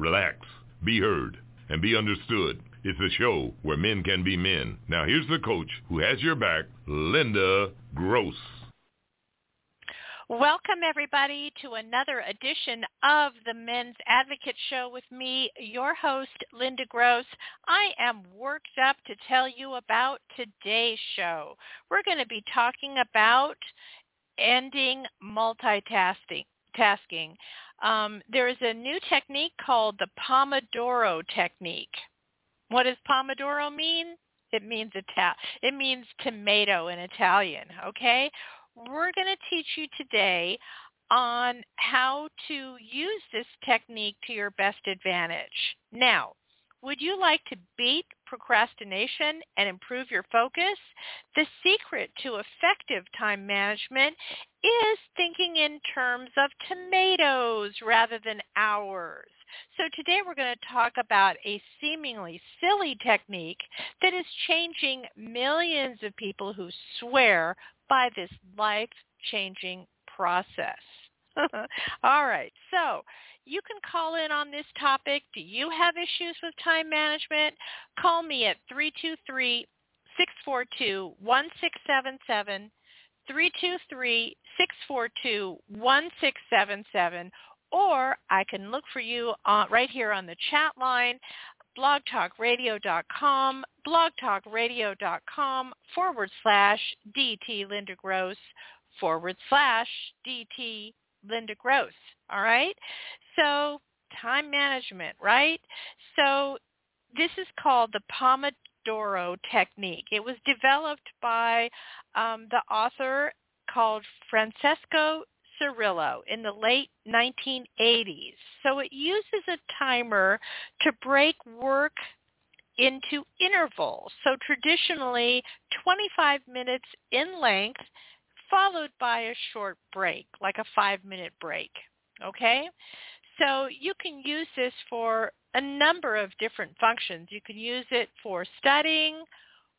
Relax, be heard, and be understood. It's a show where men can be men. Now here's the coach who has your back, Linda Gross. Welcome, everybody, to another edition of the Men's Advocate Show with me, your host, Linda Gross. I am worked up to tell you about today's show. We're going to be talking about ending multitasking. Tasking. Um, there is a new technique called the Pomodoro technique. What does Pomodoro mean? It means it means tomato in Italian, okay? we're going to teach you today on how to use this technique to your best advantage. Now, would you like to beat procrastination and improve your focus? The secret to effective time management is thinking in terms of tomatoes rather than hours. So today we're going to talk about a seemingly silly technique that is changing millions of people who swear by this life-changing process. All right. So you can call in on this topic. Do you have issues with time management? Call me at 323-642-1677, 323-642-1677, or I can look for you uh, right here on the chat line blogtalkradio.com, blogtalkradio.com forward slash DT Linda Gross forward slash DT Linda Gross. All right? So time management, right? So this is called the Pomodoro technique. It was developed by um, the author called Francesco Cirillo in the late 1980s. So it uses a timer to break work into intervals. So traditionally 25 minutes in length followed by a short break, like a five minute break. Okay? So you can use this for a number of different functions. You can use it for studying,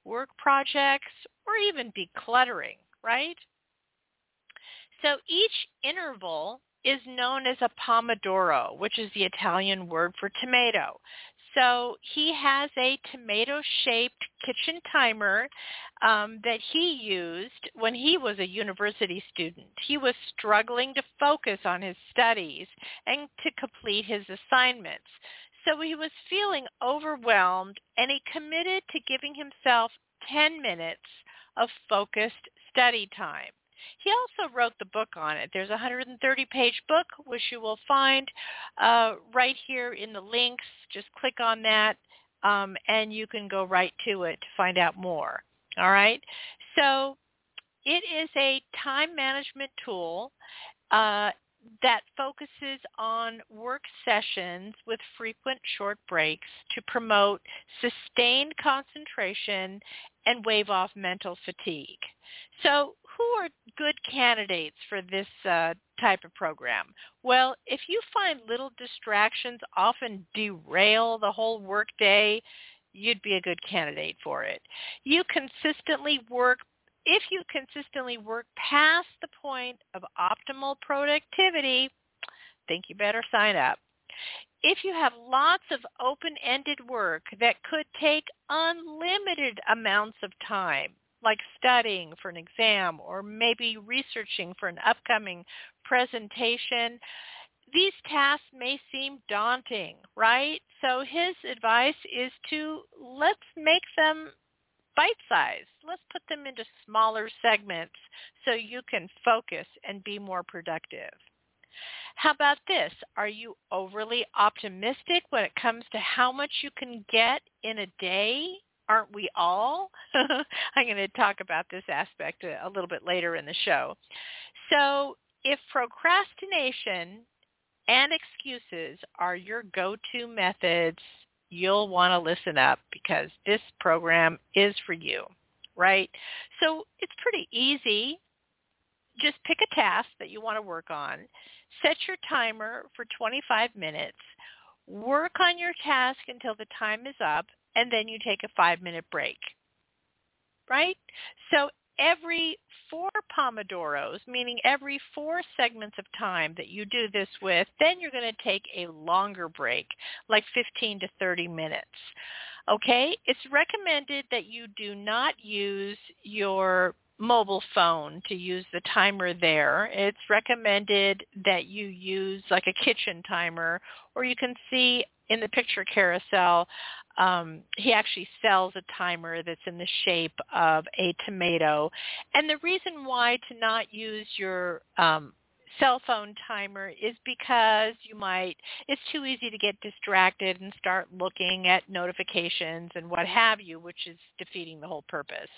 work projects, or even decluttering, right? So each interval is known as a pomodoro, which is the Italian word for tomato. So he has a tomato-shaped kitchen timer um, that he used when he was a university student. He was struggling to focus on his studies and to complete his assignments. So he was feeling overwhelmed and he committed to giving himself 10 minutes of focused study time. He also wrote the book on it. There's a 130-page book, which you will find uh, right here in the links. Just click on that, um, and you can go right to it to find out more. All right? So it is a time management tool. Uh, that focuses on work sessions with frequent short breaks to promote sustained concentration and wave off mental fatigue. So who are good candidates for this uh, type of program? Well, if you find little distractions often derail the whole workday, you'd be a good candidate for it. You consistently work if you consistently work past the point of optimal productivity, think you better sign up. If you have lots of open-ended work that could take unlimited amounts of time, like studying for an exam or maybe researching for an upcoming presentation, these tasks may seem daunting, right? So his advice is to let's make them bite-sized. Let's put them into smaller segments so you can focus and be more productive. How about this? Are you overly optimistic when it comes to how much you can get in a day? Aren't we all? I'm going to talk about this aspect a, little bit later in the show. So if procrastination and excuses are your go-to methods, you'll want to listen up because this program is for you, right? So it's pretty easy. Just pick a task that you want to work on. Set your timer for 25 minutes. Work on your task until the time is up, and then you take a five-minute break right? So every four pomodoros, meaning every four segments of time that you do this with, then you're going to take a longer break, like 15 to 30 minutes. Okay? It's recommended that you do not use your mobile phone to use the timer there. It's recommended that you use like a kitchen timer or you can see in the picture carousel um, he actually sells a timer that's in the shape of a tomato. And the reason why to not use your um, cell phone timer is because you might it's too easy to get distracted and start looking at notifications and what have you which is defeating the whole purpose.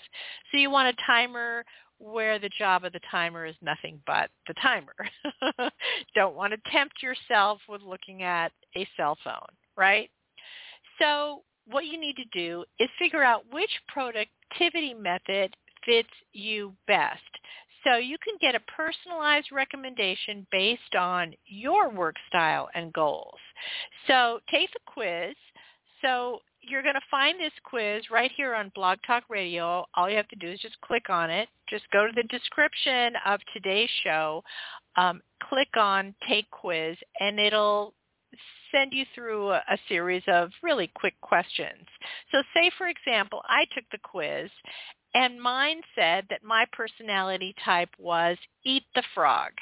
So you want a timer where the job of the timer is nothing but the timer. Don't want to tempt yourself with looking at a cell phone right? So what you need to do is figure out which productivity method fits you best. So you can get a personalized recommendation based on your work style and goals. So take the quiz. So you're going to find this quiz right here on Blog Talk Radio. All you have to do is just click on it. Just go to the description of today's show, um, click on Take Quiz, and it'll send you through a, a series of really quick questions. So say, for example, I took the quiz and mine said that my personality type was eat the frog.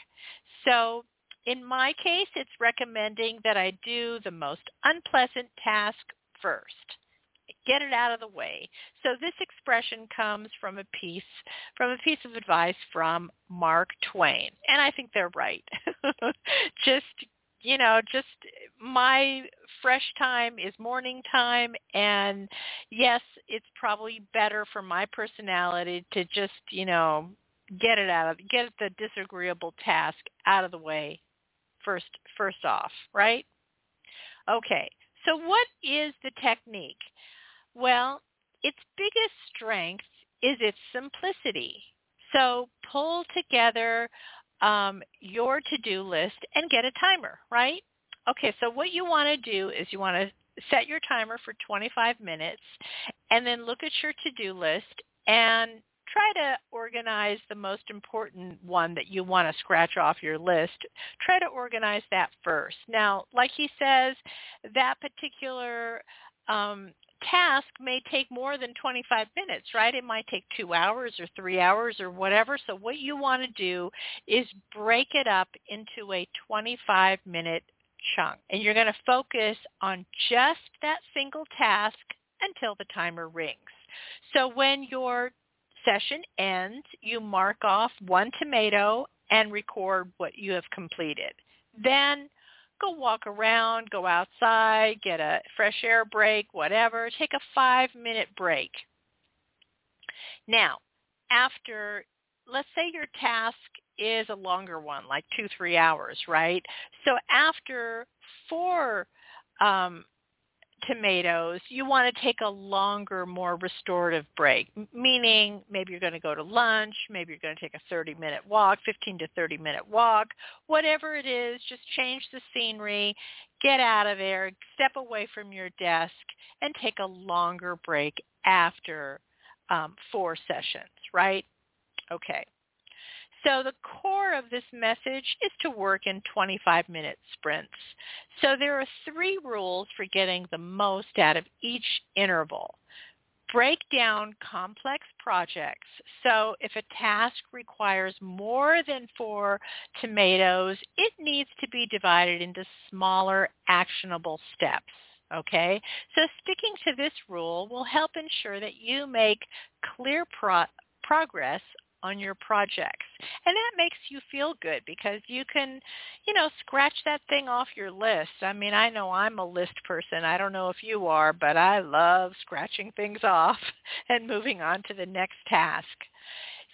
So in my case, it's recommending that I do the most unpleasant task first. Get it out of the way. So this expression comes from a piece from a piece of advice from Mark Twain. And I think they're right. Just you know, just my fresh time is morning time and yes, it's probably better for my personality to just, you know, get it out of get the disagreeable task out of the way first first off, right? Okay. So what is the technique? Well, its biggest strength is its simplicity. So pull together um, your to-do list and get a timer, right? Okay, so what you want to do is you want to set your timer for 25 minutes and then look at your to-do list and try to organize the most important one that you want to scratch off your list. Try to organize that first. Now, like he says, that particular um, task may take more than 25 minutes, right? It might take two hours or three hours or whatever. So what you want to do is break it up into a 25 minute chunk. And you're going to focus on just that single task until the timer rings. So when your session ends, you mark off one tomato and record what you have completed. Then go walk around, go outside, get a fresh air break, whatever. Take a five minute break. Now, after, let's say your task is a longer one, like two, three hours, right? So after four um, tomatoes, you want to take a longer, more restorative break, meaning maybe you're going to go to lunch, maybe you're going to take a 30-minute walk, 15 to 30-minute walk, whatever it is, just change the scenery, get out of there, step away from your desk, and take a longer break after um, four sessions, right? Okay. So the core of this message is to work in 25-minute sprints. So there are three rules for getting the most out of each interval. Break down complex projects. So if a task requires more than four tomatoes, it needs to be divided into smaller actionable steps okay? So sticking to this rule will help ensure that you make clear pro- progress on your projects. And that makes you feel good because you can, you know, scratch that thing off your list. I mean, I know I'm a list person. I don't know if you are, but I love scratching things off and moving on to the next task.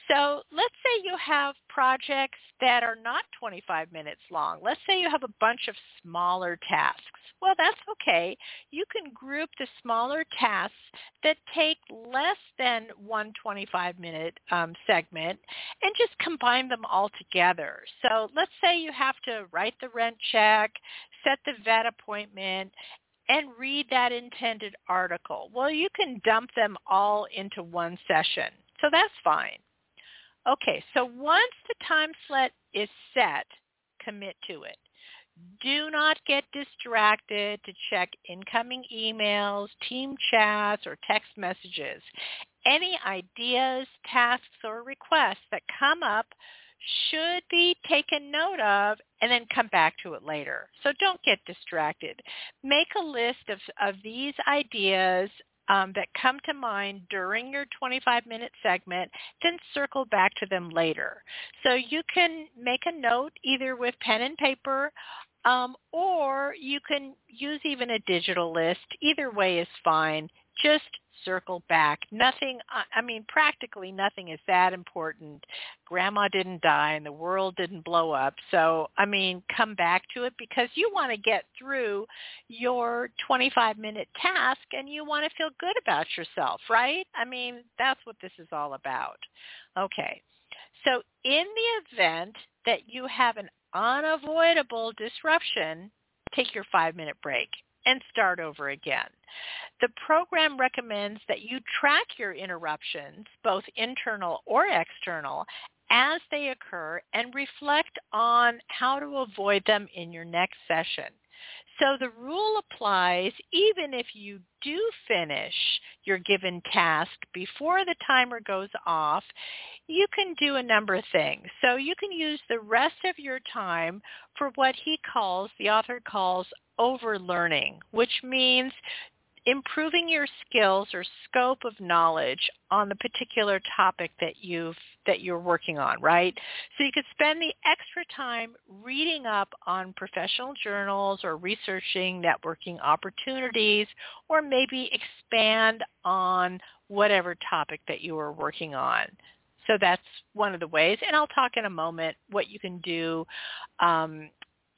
So let's say you have projects that are not 25 minutes long. Let's say you have a bunch of smaller tasks. Well, that's okay. You can group the smaller tasks that take less than one 25-minute um, segment and just combine them all together. So let's say you have to write the rent check, set the vet appointment, and read that intended article. Well, you can dump them all into one session. So that's fine. Okay, so once the time slot is set, commit to it. Do not get distracted to check incoming emails, team chats, or text messages. Any ideas, tasks, or requests that come up should be taken note of and then come back to it later. So don't get distracted. Make a list of, of these ideas um, that come to mind during your 25-minute segment, then circle back to them later. So you can make a note either with pen and paper um, or you can use even a digital list. Either way is fine. Just circle back. Nothing, I mean, practically nothing is that important. Grandma didn't die and the world didn't blow up. So, I mean, come back to it because you want to get through your 25-minute task and you want to feel good about yourself, right? I mean, that's what this is all about. Okay. So in the event that you have an unavoidable disruption, take your five-minute break and start over again. The program recommends that you track your interruptions, both internal or external, as they occur and reflect on how to avoid them in your next session. So the rule applies even if you do finish your given task before the timer goes off, you can do a number of things. So you can use the rest of your time for what he calls, the author calls overlearning, which means improving your skills or scope of knowledge on the particular topic that you've that you're working on, right? So you could spend the extra time reading up on professional journals or researching networking opportunities or maybe expand on whatever topic that you are working on. So that's one of the ways. And I'll talk in a moment what you can do um,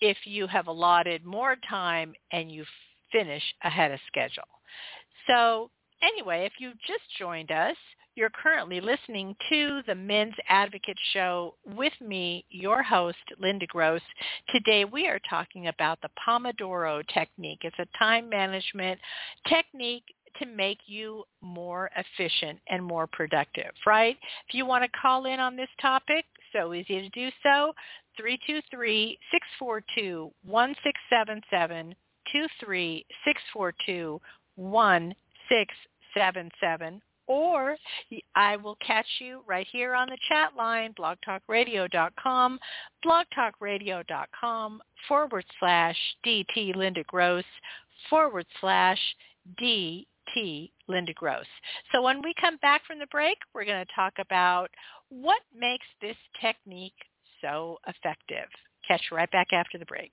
if you have allotted more time and you finish ahead of schedule. So anyway, if you just joined us, you're currently listening to the Men's Advocate Show with me, your host, Linda Gross. Today we are talking about the Pomodoro technique. It's a time management technique to make you more efficient and more productive, right? If you want to call in on this topic, so easy to do so, 323-642-1677, 23642-1677, or I will catch you right here on the chat line, blogtalkradio.com, blogtalkradio.com forward slash DT Linda Gross forward slash DT Linda Gross. So when we come back from the break, we're going to talk about what makes this technique so effective. Catch you right back after the break.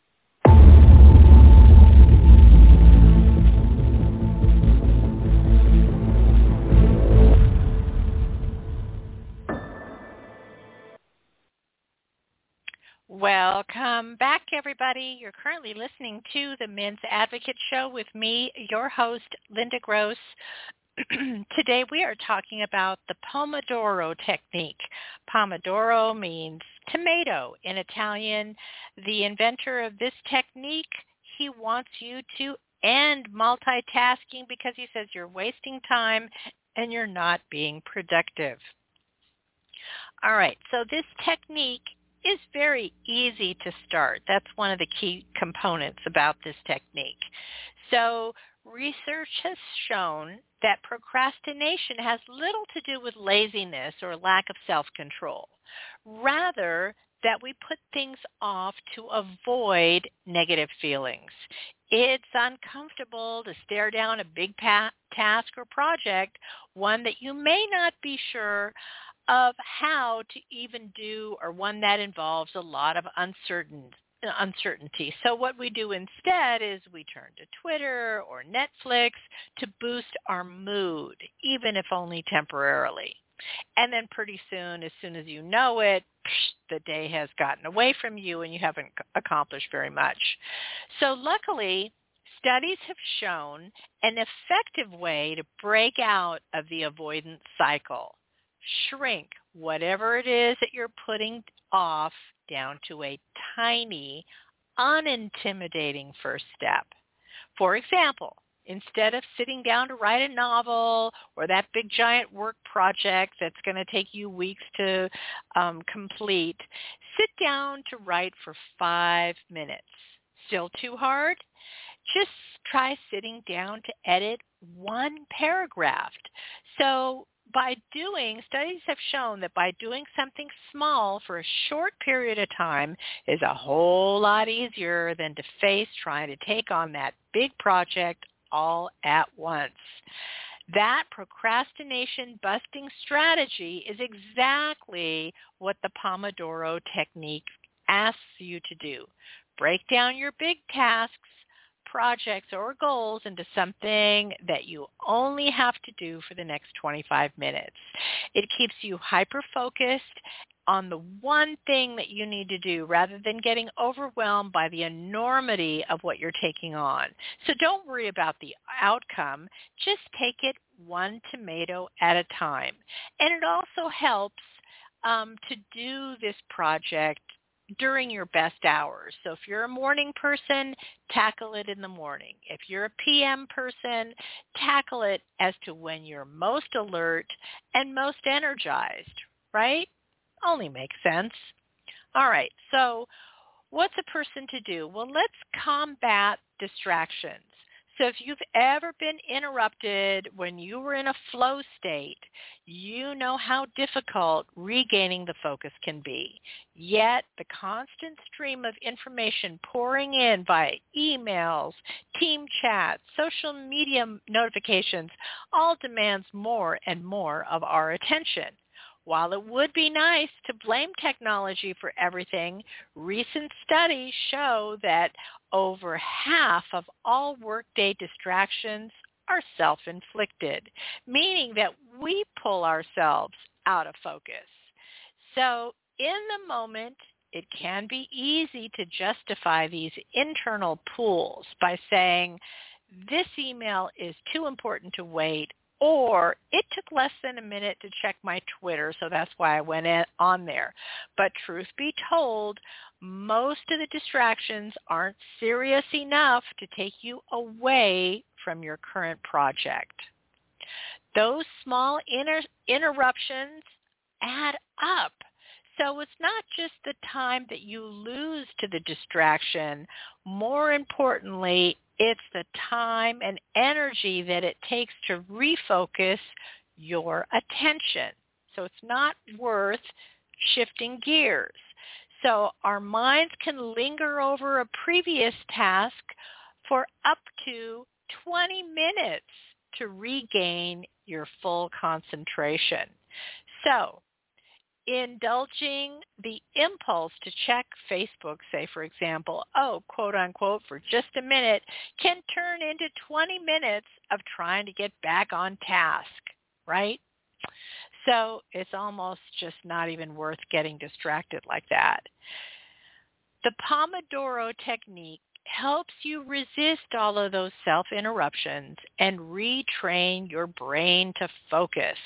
Welcome back, everybody. You're currently listening to the Men's Advocate Show with me, your host, Linda Gross. Today we are talking about the Pomodoro technique. Pomodoro means tomato in Italian. The inventor of this technique, he wants you to end multitasking because he says you're wasting time and you're not being productive. All right, so this technique is very easy to start. That's one of the key components about this technique. So research has shown that procrastination has little to do with laziness or lack of self-control. Rather, that we put things off to avoid negative feelings. It's uncomfortable to stare down a big pa- task or project, one that you may not be sure of how to even do or one that involves a lot of uncertain, uncertainty. So what we do instead is we turn to Twitter or Netflix to boost our mood, even if only temporarily. And then pretty soon, as soon as you know it, the day has gotten away from you and you haven't accomplished very much. So luckily, studies have shown an effective way to break out of the avoidance cycle shrink whatever it is that you're putting off down to a tiny, unintimidating first step. For example, instead of sitting down to write a novel or that big giant work project that's going to take you weeks to um, complete, sit down to write for five minutes. Still too hard? Just try sitting down to edit one paragraph. So by doing, studies have shown that by doing something small for a short period of time is a whole lot easier than to face trying to take on that big project all at once. That procrastination busting strategy is exactly what the Pomodoro technique asks you to do. Break down your big tasks projects or goals into something that you only have to do for the next 25 minutes. It keeps you hyper-focused on the one thing that you need to do rather than getting overwhelmed by the enormity of what you're taking on. So don't worry about the outcome. Just take it one tomato at a time. And it also helps um, to do this project during your best hours. So if you're a morning person, tackle it in the morning. If you're a PM person, tackle it as to when you're most alert and most energized, right? Only makes sense. All right, so what's a person to do? Well, let's combat distractions. So if you've ever been interrupted when you were in a flow state, you know how difficult regaining the focus can be. Yet the constant stream of information pouring in via emails, team chats, social media notifications all demands more and more of our attention. While it would be nice to blame technology for everything, recent studies show that over half of all workday distractions are self-inflicted, meaning that we pull ourselves out of focus. So in the moment, it can be easy to justify these internal pulls by saying, this email is too important to wait or it took less than a minute to check my Twitter, so that's why I went on there. But truth be told, most of the distractions aren't serious enough to take you away from your current project. Those small inter- interruptions add up. So it's not just the time that you lose to the distraction. More importantly, it's the time and energy that it takes to refocus your attention. So it's not worth shifting gears. So our minds can linger over a previous task for up to 20 minutes to regain your full concentration. So indulging the impulse to check Facebook, say for example, oh, quote unquote, for just a minute, can turn into 20 minutes of trying to get back on task, right? So it's almost just not even worth getting distracted like that. The Pomodoro technique helps you resist all of those self-interruptions and retrain your brain to focus.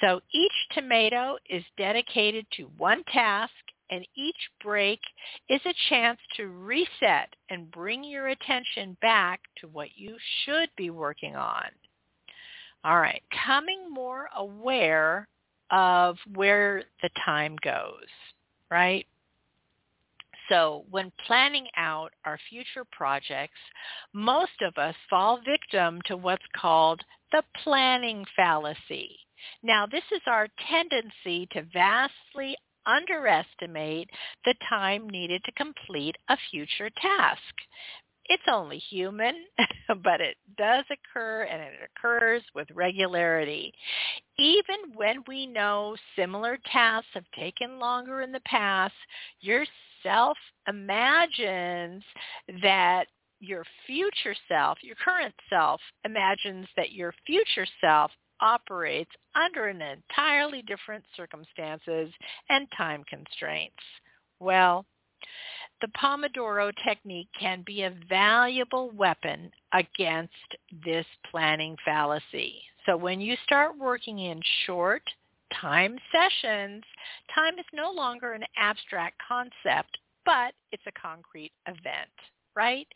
So each tomato is dedicated to one task and each break is a chance to reset and bring your attention back to what you should be working on. All right, coming more aware of where the time goes, right? So when planning out our future projects, most of us fall victim to what's called the planning fallacy. Now, this is our tendency to vastly underestimate the time needed to complete a future task. It's only human, but it does occur and it occurs with regularity. Even when we know similar tasks have taken longer in the past, your self imagines that your future self, your current self, imagines that your future self operates under an entirely different circumstances and time constraints. Well, the Pomodoro technique can be a valuable weapon against this planning fallacy. So when you start working in short, time sessions, time is no longer an abstract concept, but it's a concrete event, right?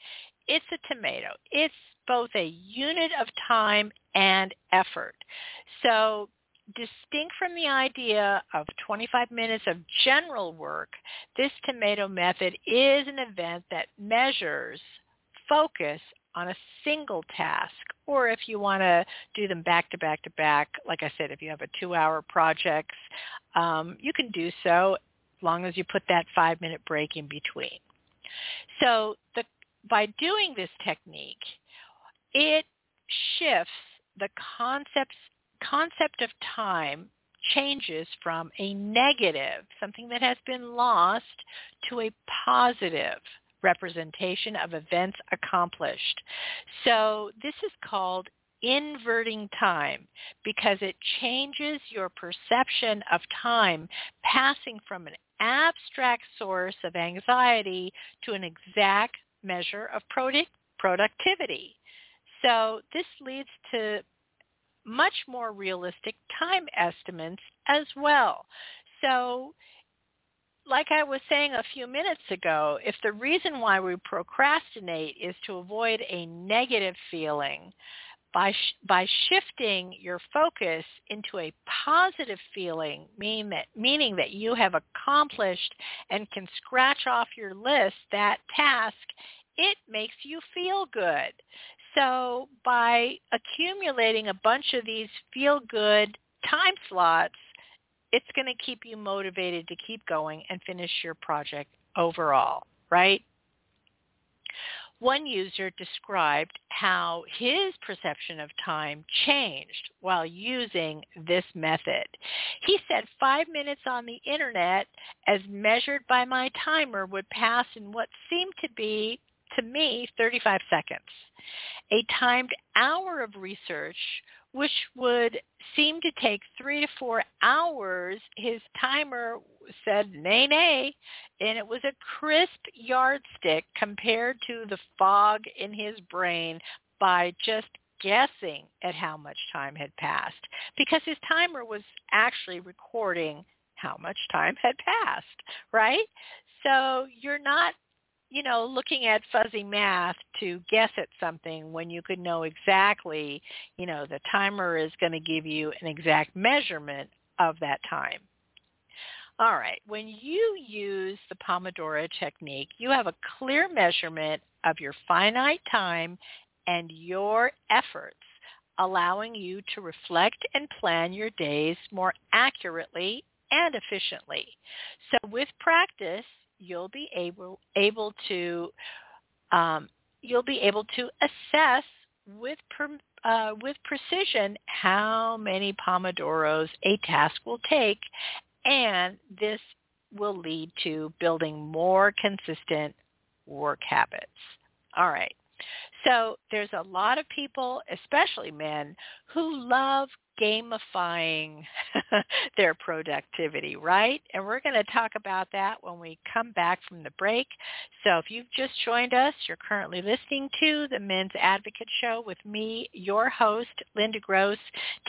It's a tomato. It's both a unit of time and effort. So distinct from the idea of 25 minutes of general work, this tomato method is an event that measures focus on a single task or if you want to do them back to back to back like i said if you have a two hour project um, you can do so as long as you put that five minute break in between so the, by doing this technique it shifts the concepts concept of time changes from a negative, something that has been lost, to a positive representation of events accomplished. So this is called inverting time because it changes your perception of time passing from an abstract source of anxiety to an exact measure of product productivity. So this leads to much more realistic time estimates as well. So like I was saying a few minutes ago, if the reason why we procrastinate is to avoid a negative feeling, by sh- by shifting your focus into a positive feeling, meaning that meaning that you have accomplished and can scratch off your list that task, it makes you feel good. So by accumulating a bunch of these feel-good time slots, it's going to keep you motivated to keep going and finish your project overall, right? One user described how his perception of time changed while using this method. He said five minutes on the internet as measured by my timer would pass in what seemed to be, to me, 35 seconds a timed hour of research, which would seem to take three to four hours, his timer said nay, nay, and it was a crisp yardstick compared to the fog in his brain by just guessing at how much time had passed because his timer was actually recording how much time had passed, right? So you're not you know, looking at fuzzy math to guess at something when you could know exactly, you know, the timer is going to give you an exact measurement of that time. All right, when you use the Pomodoro technique, you have a clear measurement of your finite time and your efforts allowing you to reflect and plan your days more accurately and efficiently. So with practice, you'll be able able to um, you'll be able to assess with uh, with precision how many pomodoros a task will take, and this will lead to building more consistent work habits. All right. So there's a lot of people, especially men, who love gamifying their productivity, right? And we're going to talk about that when we come back from the break. So if you've just joined us, you're currently listening to the Men's Advocate Show with me, your host, Linda Gross.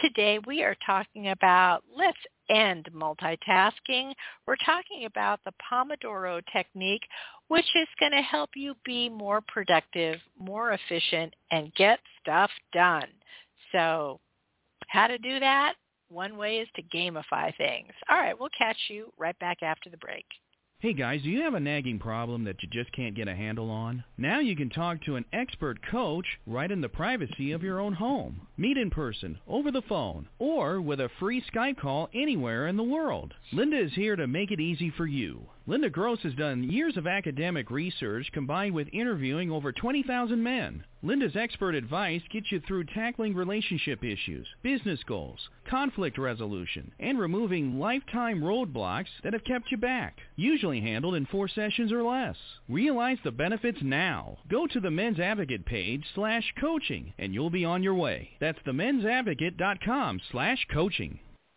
Today we are talking about let's end multitasking. We're talking about the Pomodoro technique, which is going to help you be more productive, more efficient, and get stuff done. So how to do that? One way is to gamify things. All right, we'll catch you right back after the break. Hey guys, do you have a nagging problem that you just can't get a handle on? Now you can talk to an expert coach right in the privacy of your own home. Meet in person, over the phone, or with a free Skype call anywhere in the world. Linda is here to make it easy for you. Linda Gross has done years of academic research combined with interviewing over 20,000 men. Linda's expert advice gets you through tackling relationship issues, business goals, conflict resolution, and removing lifetime roadblocks that have kept you back, usually handled in four sessions or less. Realize the benefits now. Go to the Men's Advocate page slash coaching and you'll be on your way. That's themensadvocate.com slash coaching.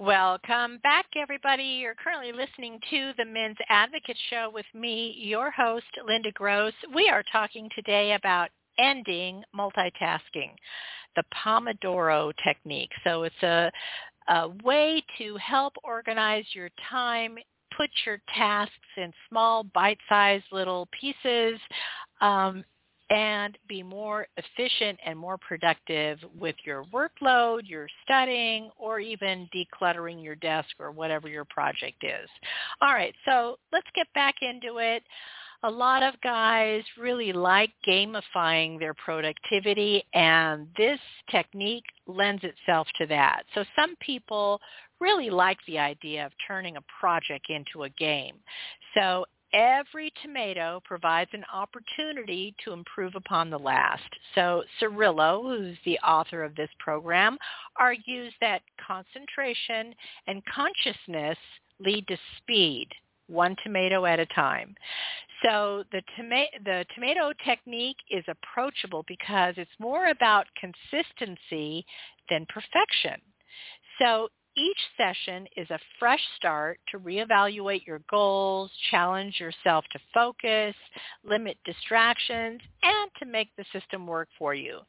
Welcome back, everybody. You're currently listening to the Men's Advocate Show with me, your host, Linda Gross. We are talking today about ending multitasking, the Pomodoro technique. So it's a, a way to help organize your time, put your tasks in small, bite-sized little pieces, um, and be more efficient and more productive with your workload, your studying, or even decluttering your desk or whatever your project is. All right, so let's get back into it. A lot of guys really like gamifying their productivity and this technique lends itself to that. So some people really like the idea of turning a project into a game. So every tomato provides an opportunity to improve upon the last. So Cirillo, who's the author of this program, argues that concentration and consciousness lead to speed, one tomato at a time. So the, toma- the tomato technique is approachable because it's more about consistency than perfection. So each session is a fresh start to reevaluate your goals, challenge yourself to focus, limit distractions, and to make the system work for you.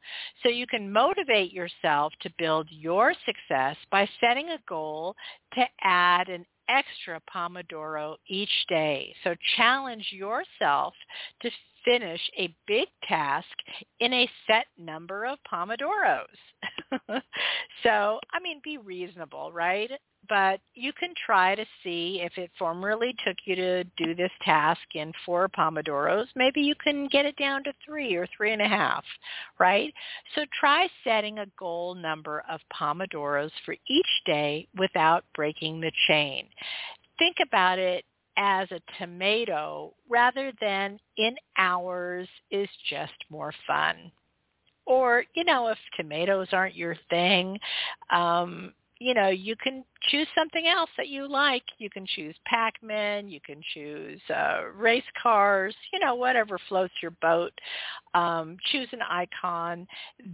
So you can motivate yourself to build your success by setting a goal to add an extra Pomodoro each day. So challenge yourself to finish a big task in a set number of Pomodoros. so, I mean, be reasonable, right? But you can try to see if it formerly took you to do this task in four Pomodoros, maybe you can get it down to three or three and a half, right? So try setting a goal number of Pomodoros for each day without breaking the chain. Think about it as a tomato rather than in hours is just more fun. Or, you know, if tomatoes aren't your thing, um, you know, you can choose something else that you like. You can choose Pac-Man. You can choose uh, race cars. You know, whatever floats your boat. Um, choose an icon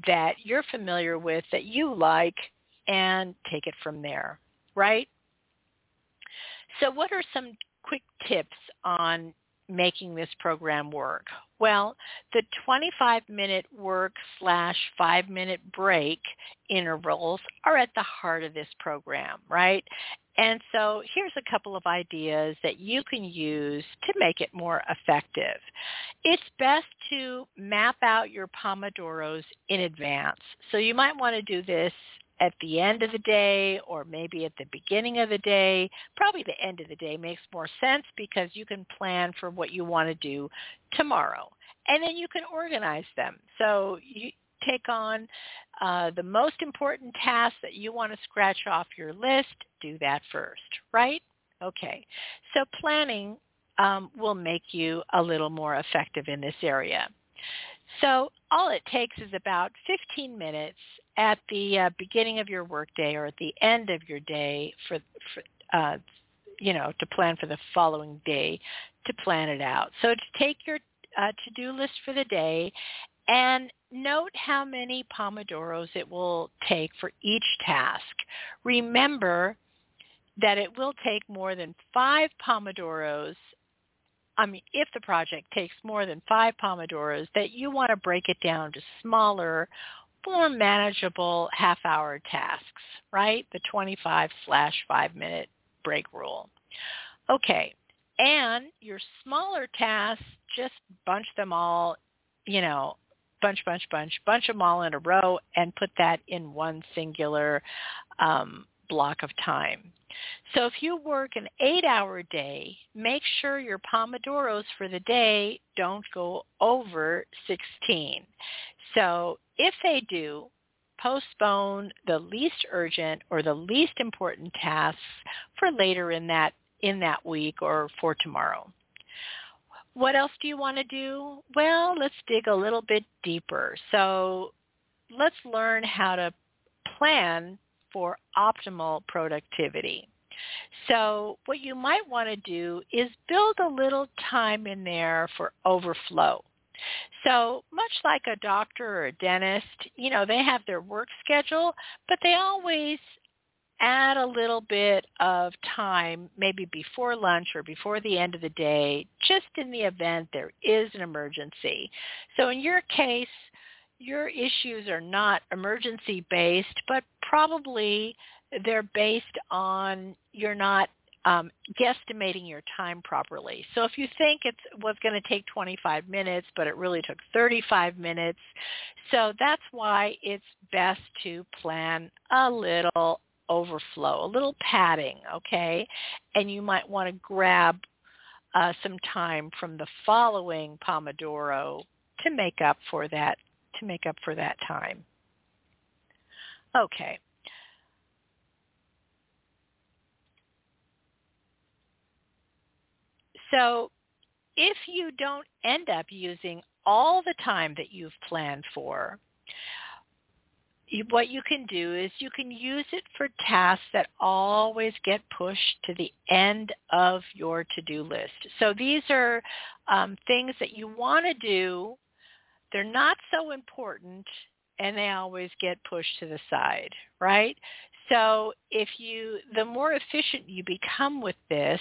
that you're familiar with that you like, and take it from there. Right? So what are some quick tips on making this program work? Well, the 25 minute work slash five minute break intervals are at the heart of this program, right? And so here's a couple of ideas that you can use to make it more effective. It's best to map out your Pomodoros in advance. So you might want to do this at the end of the day or maybe at the beginning of the day. Probably the end of the day makes more sense because you can plan for what you want to do tomorrow. And then you can organize them. So you take on uh, the most important tasks that you want to scratch off your list. Do that first, right? Okay. So planning um, will make you a little more effective in this area. So all it takes is about 15 minutes at the uh, beginning of your workday or at the end of your day for, for uh, you know, to plan for the following day to plan it out. So to take your uh, to-do list for the day and note how many Pomodoros it will take for each task. Remember that it will take more than five Pomodoros I mean, if the project takes more than five Pomodoros, that you want to break it down to smaller more manageable half-hour tasks, right? The 25 slash five-minute break rule. Okay, and your smaller tasks, just bunch them all, you know, bunch, bunch, bunch, bunch them all in a row and put that in one singular um, block of time. So if you work an eight-hour day, make sure your Pomodoros for the day don't go over 16. So if they do, postpone the least urgent or the least important tasks for later in that in that week or for tomorrow. What else do you want to do? Well, let's dig a little bit deeper. So let's learn how to plan for optimal productivity. So what you might want to do is build a little time in there for overflow. So much like a doctor or a dentist, you know, they have their work schedule, but they always add a little bit of time, maybe before lunch or before the end of the day, just in the event there is an emergency. So in your case, your issues are not emergency based, but probably they're based on you're not um, guesstimating your time properly. So if you think it was going to take 25 minutes, but it really took 35 minutes, so that's why it's best to plan a little overflow, a little padding, okay? And you might want to grab uh, some time from the following Pomodoro to make up for that to make up for that time. Okay. So if you don't end up using all the time that you've planned for, what you can do is you can use it for tasks that always get pushed to the end of your to-do list. So these are um, things that you want to do. They're not so important and they always get pushed to the side, right? So if you, the more efficient you become with this,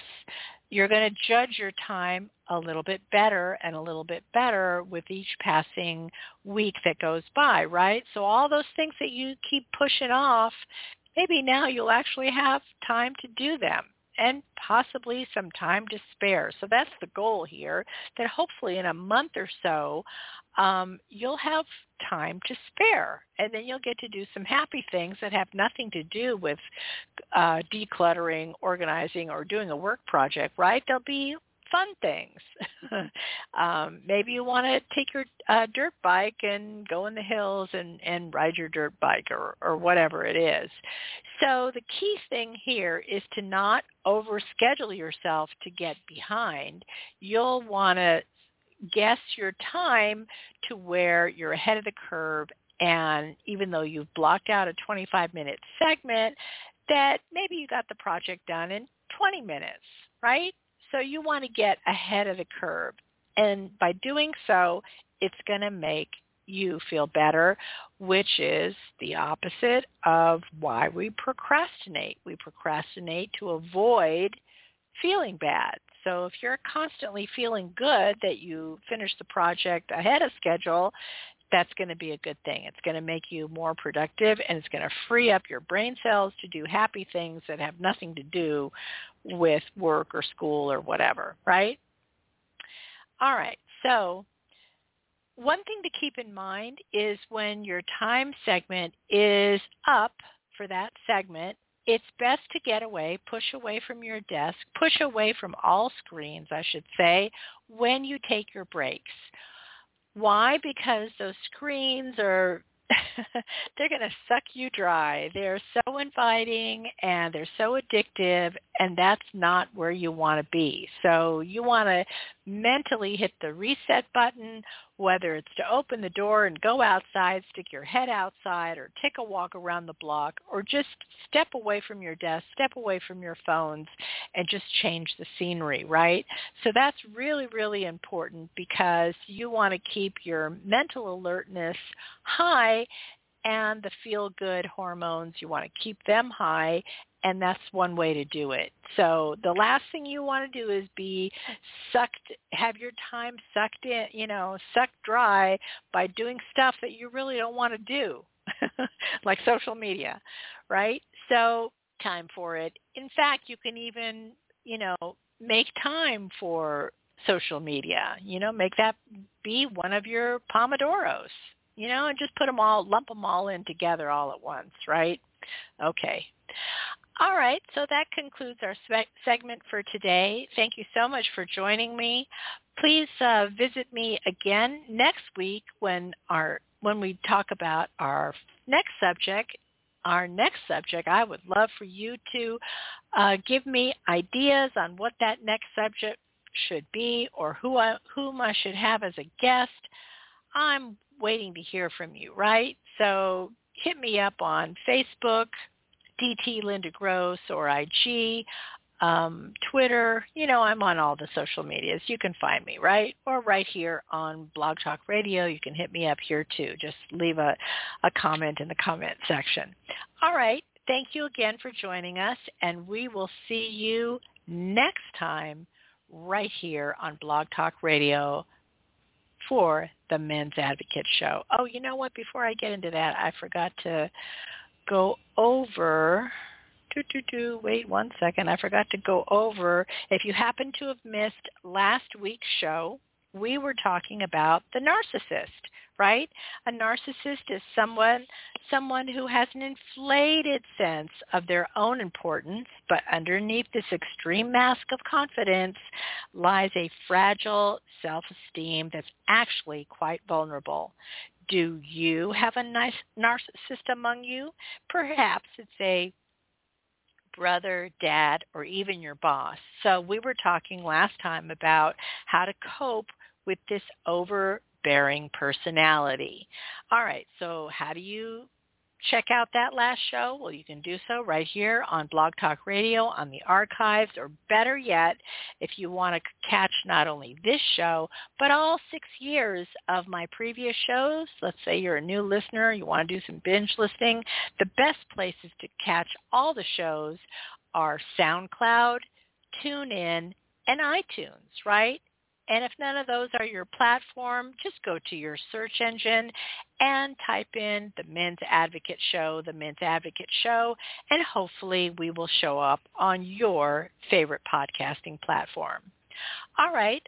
you're going to judge your time a little bit better and a little bit better with each passing week that goes by, right? So all those things that you keep pushing off, maybe now you'll actually have time to do them and possibly some time to spare. So that's the goal here, that hopefully in a month or so, um, you'll have time to spare. And then you'll get to do some happy things that have nothing to do with uh, decluttering, organizing, or doing a work project, right? They'll be fun things. um, maybe you want to take your uh, dirt bike and go in the hills and, and ride your dirt bike or, or whatever it is. So the key thing here is to not overschedule yourself to get behind. You'll want to guess your time to where you're ahead of the curve and even though you've blocked out a 25 minute segment that maybe you got the project done in 20 minutes, right? So you want to get ahead of the curve. And by doing so, it's going to make you feel better, which is the opposite of why we procrastinate. We procrastinate to avoid feeling bad. So if you're constantly feeling good that you finished the project ahead of schedule, that's going to be a good thing. It's going to make you more productive and it's going to free up your brain cells to do happy things that have nothing to do with work or school or whatever, right? All right. So one thing to keep in mind is when your time segment is up for that segment, it's best to get away, push away from your desk, push away from all screens, I should say, when you take your breaks. Why? Because those screens are they're going to suck you dry. They're so inviting and they're so addictive and that's not where you want to be. So you want to mentally hit the reset button, whether it's to open the door and go outside, stick your head outside or take a walk around the block or just step away from your desk, step away from your phones and just change the scenery, right? So that's really, really important because you want to keep your mental alertness high and the feel-good hormones, you want to keep them high and that's one way to do it. So the last thing you want to do is be sucked, have your time sucked in, you know, sucked dry by doing stuff that you really don't want to do, like social media, right? So time for it. In fact, you can even, you know, make time for social media. You know, make that be one of your pomodoros. You know, and just put them all, lump them all in together all at once, right? Okay. All right, so that concludes our segment for today. Thank you so much for joining me. Please uh, visit me again next week when our when we talk about our next subject. Our next subject, I would love for you to uh, give me ideas on what that next subject should be or who I, whom I should have as a guest. I'm waiting to hear from you, right? So hit me up on Facebook, DT Linda Gross or IG, um, Twitter. You know, I'm on all the social medias. You can find me, right? Or right here on Blog Talk Radio. You can hit me up here too. Just leave a, a comment in the comment section. All right. Thank you again for joining us, and we will see you next time right here on Blog Talk Radio for the Men's Advocate Show. Oh, you know what? Before I get into that, I forgot to go over do, do, do, wait one second. I forgot to go over. If you happen to have missed last week's show, we were talking about the narcissist, right? A narcissist is someone someone who has an inflated sense of their own importance, but underneath this extreme mask of confidence lies a fragile self-esteem that's actually quite vulnerable. Do you have a nice narcissist among you? Perhaps it's a brother, dad, or even your boss. So we were talking last time about how to cope with this overbearing personality. All right, so how do you check out that last show, well, you can do so right here on Blog Talk Radio on the archives, or better yet, if you want to catch not only this show, but all six years of my previous shows. Let's say you're a new listener, you want to do some binge listening. The best places to catch all the shows are SoundCloud, TuneIn, and iTunes, right? And if none of those are your platform, just go to your search engine and type in the Men's Advocate Show, the Men's Advocate Show, and hopefully we will show up on your favorite podcasting platform. All right.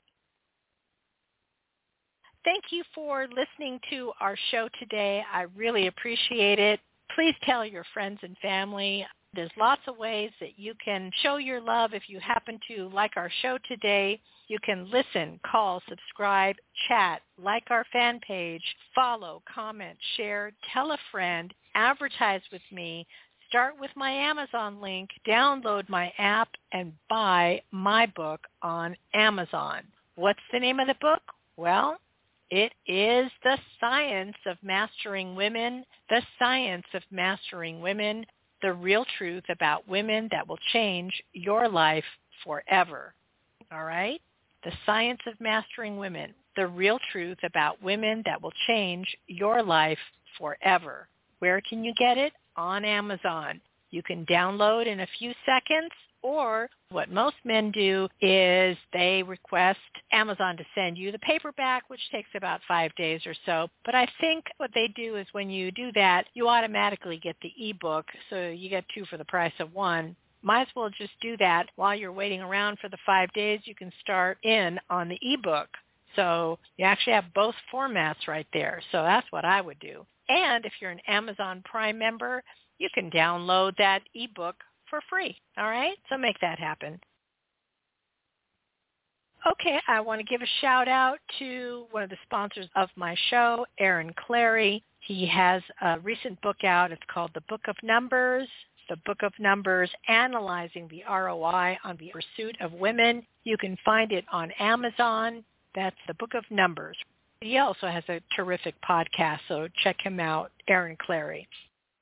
Thank you for listening to our show today. I really appreciate it. Please tell your friends and family there's lots of ways that you can show your love if you happen to like our show today. You can listen, call, subscribe, chat, like our fan page, follow, comment, share, tell a friend, advertise with me, start with my Amazon link, download my app, and buy my book on Amazon. What's the name of the book? Well, it is The Science of Mastering Women, The Science of Mastering Women, the real truth about women that will change your life forever. All right? The Science of Mastering Women, the real truth about women that will change your life forever. Where can you get it? On Amazon. You can download in a few seconds Or what most men do is they request Amazon to send you the paperback, which takes about five days or so. But I think what they do is when you do that, you automatically get the ebook, so you get two for the price of one might as well just do that while you're waiting around for the five days. You can start in on the ebook. So you actually have both formats right there. So that's what I would do. And if you're an Amazon Prime member, you can download that ebook for free. All right? So make that happen. Okay, I want to give a shout out to one of the sponsors of my show, Aaron Clarey. He has a recent book out. It's called The Book of Numbers the Book of Numbers, Analyzing the ROI on the Pursuit of Women. You can find it on Amazon. That's the Book of Numbers. He also has a terrific podcast, so check him out, Aaron Clarey.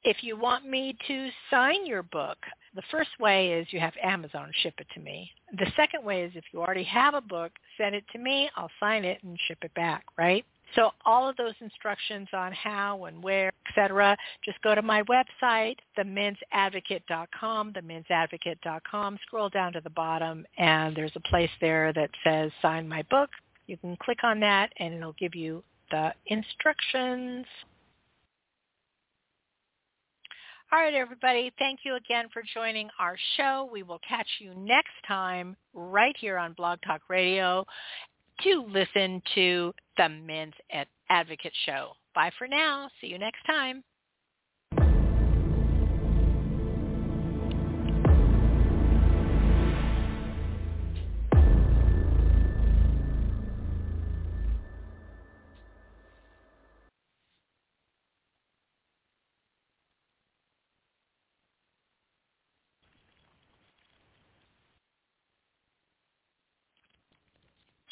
If you want me to sign your book, the first way is you have Amazon ship it to me. The second way is if you already have a book, send it to me. I'll sign it and ship it back, right? So all of those instructions on how and where, etc., just go to my website, themensadvocate.com, themensadvocate.com. Scroll down to the bottom, and there's a place there that says sign my book. You can click on that, and it'll give you the instructions. All right, everybody. Thank you again for joining our show. We will catch you next time right here on Blog Talk Radio to listen to the Men's Advocate Show. Bye for now. See you next time.